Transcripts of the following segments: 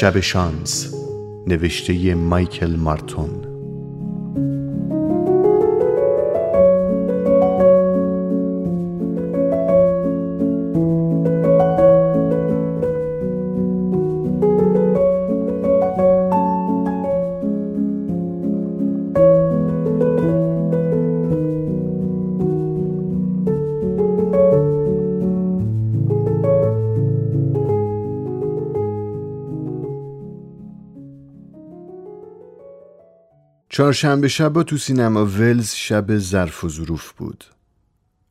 شب شانس نوشته مایکل مارتون. چهارشنبه شب تو سینما ولز شب ظرف و ظروف بود.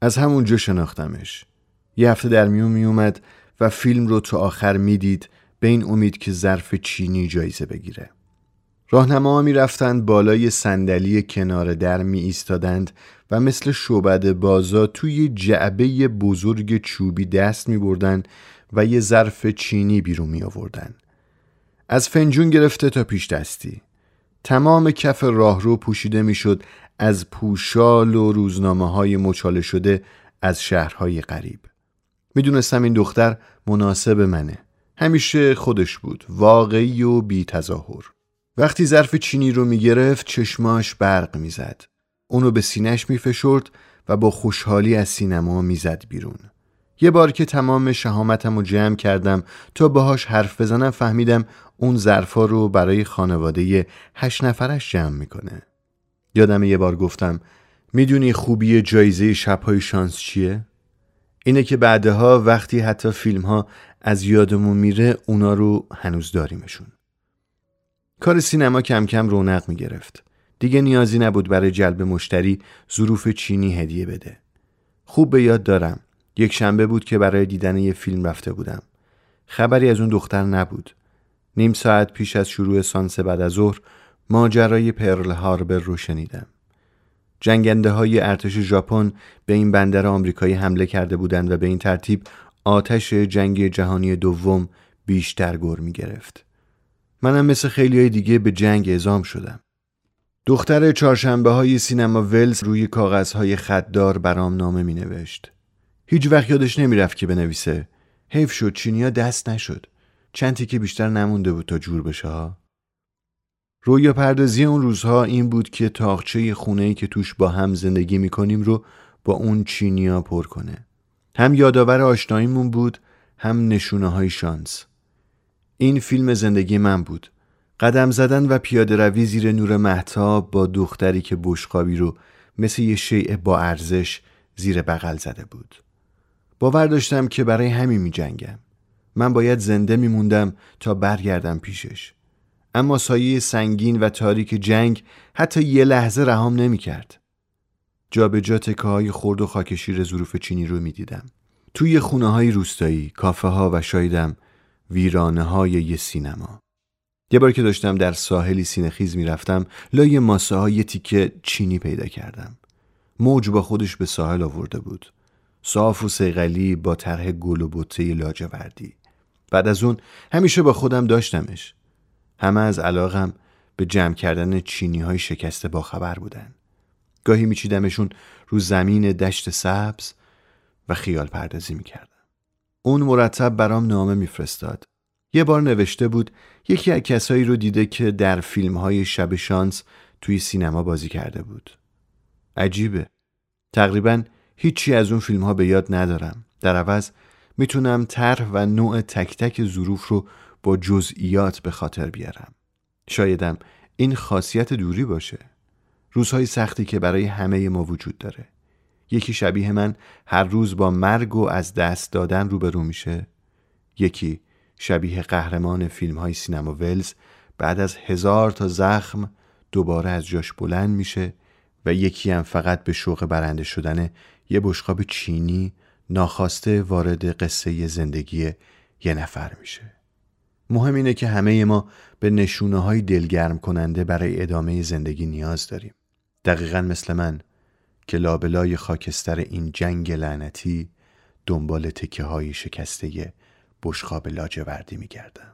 از همونجا شناختمش. یه هفته در میون میومد و فیلم رو تا آخر می‌دید به این امید که ظرف چینی جایزه بگیره. راهنما می رفتند بالای صندلی کنار در می ایستادند و مثل شعبد بازا توی جعبه بزرگ چوبی دست می بردن و یه ظرف چینی بیرون می آوردن. از فنجون گرفته تا پیش دستی. تمام کف راهرو پوشیده می‌شد از پوشال و روزنامه های مچاله شده از شهرهای غریب. می‌دونستم این دختر مناسب منه. همیشه خودش بود واقعی و بی تظاهر وقتی ظرف چینی رو می‌گرفت چشماش برق می‌زد. اونو به سینش میفشرد و با خوشحالی از سینما می‌زد بیرون. یه بار که تمام شهامتم رو جمع کردم تا باهاش حرف بزنم فهمیدم اون ظرفا رو برای خانواده هشت نفرش جمع می‌کنه. یادم یه بار گفتم می‌دونی خوبی جایزه شبهای شانس چیه؟ اینه که بعدها وقتی حتی فیلم ها از یادمون میره اونا رو هنوز داریمشون. کار سینما کم کم رونق می‌گرفت. دیگه نیازی نبود برای جلب مشتری ظروف چینی هدیه بده. خوب به یاد دارم. یک شنبه بود که برای دیدن یه فیلم رفته بودم خبری از اون دختر نبود نیم ساعت پیش از شروع سانس بعد از ظهر ماجرای پرل هاربر رو شنیدم جنگنده های ارتش ژاپن به این بندر آمریکایی حمله کرده بودند و به این ترتیب آتش جنگ جهانی دوم بیشتر گر می گرفت. منم مثل خیلی های دیگه به جنگ اعزام شدم. دختر چهارشنبه های سینما ولز روی کاغذهای خطدار برام نامه می نوشت. هیچ وقت یادش نمی‌رفت که بنویسه. حیف شد چینیا دست نشد. چند که بیشتر نمونده بود تا جور بشه ها. رویا پردازی اون روزها این بود که تاخچه خونه ای که توش با هم زندگی می‌کنیم رو با اون چینیا پر کنه. هم یادآور آشناییمون بود هم نشونه های شانس. این فیلم زندگی من بود. قدم زدن و پیاده روی زیر نور محتاب با دختری که بشقابی رو مثل یه شیء با ارزش زیر بغل زده بود. باور داشتم که برای همین می جنگم. من باید زنده می موندم تا برگردم پیشش. اما سایه سنگین و تاریک جنگ حتی یه لحظه رهام نمی کرد. جا به جا تکه های خرد و خاکشیر ظروف چینی رو می دیدم. توی خونه های روستایی، کافه ها و شایدم ویرانه های یه سینما. یه بار که داشتم در ساحلی سینخیز می رفتم لای ماسه های تیکه چینی پیدا کردم. موج با خودش به ساحل آورده بود. صاف و سیغلی با طرح گل و بطه لاجوردی. بعد از اون همیشه با خودم داشتمش. همه از علاقم به جمع کردن چینی های شکسته با خبر بودن. گاهی میچیدمشون رو زمین دشت سبز و خیال پردازی می‌کردم. اون مرتب برام نامه میفرستاد. یه بار نوشته بود یکی از کسایی رو دیده که در فیلم های شب شانس توی سینما بازی کرده بود. عجیبه. تقریبا هیچی از اون فیلم ها به یاد ندارم. در عوض می‌تونم طرح و نوع تک تک ظروف رو با جزئیات به خاطر بیارم. شایدم این خاصیت دوری باشه. روزهای سختی که برای همه ما وجود داره. یکی شبیه من هر روز با مرگ و از دست دادن روبرو میشه. یکی شبیه قهرمان فیلم های سینما ولز بعد از هزار تا زخم دوباره از جاش بلند میشه و یکی هم فقط به شوق برنده شدن یه بشقاب چینی ناخواسته وارد قصه زندگی یه نفر میشه. مهم اینه که همه ما به نشونه های دلگرم کننده برای ادامه زندگی نیاز داریم. دقیقا مثل من که لابلای خاکستر این جنگ لعنتی دنبال تکه های شکسته بشخاب لاجوردی میگردم.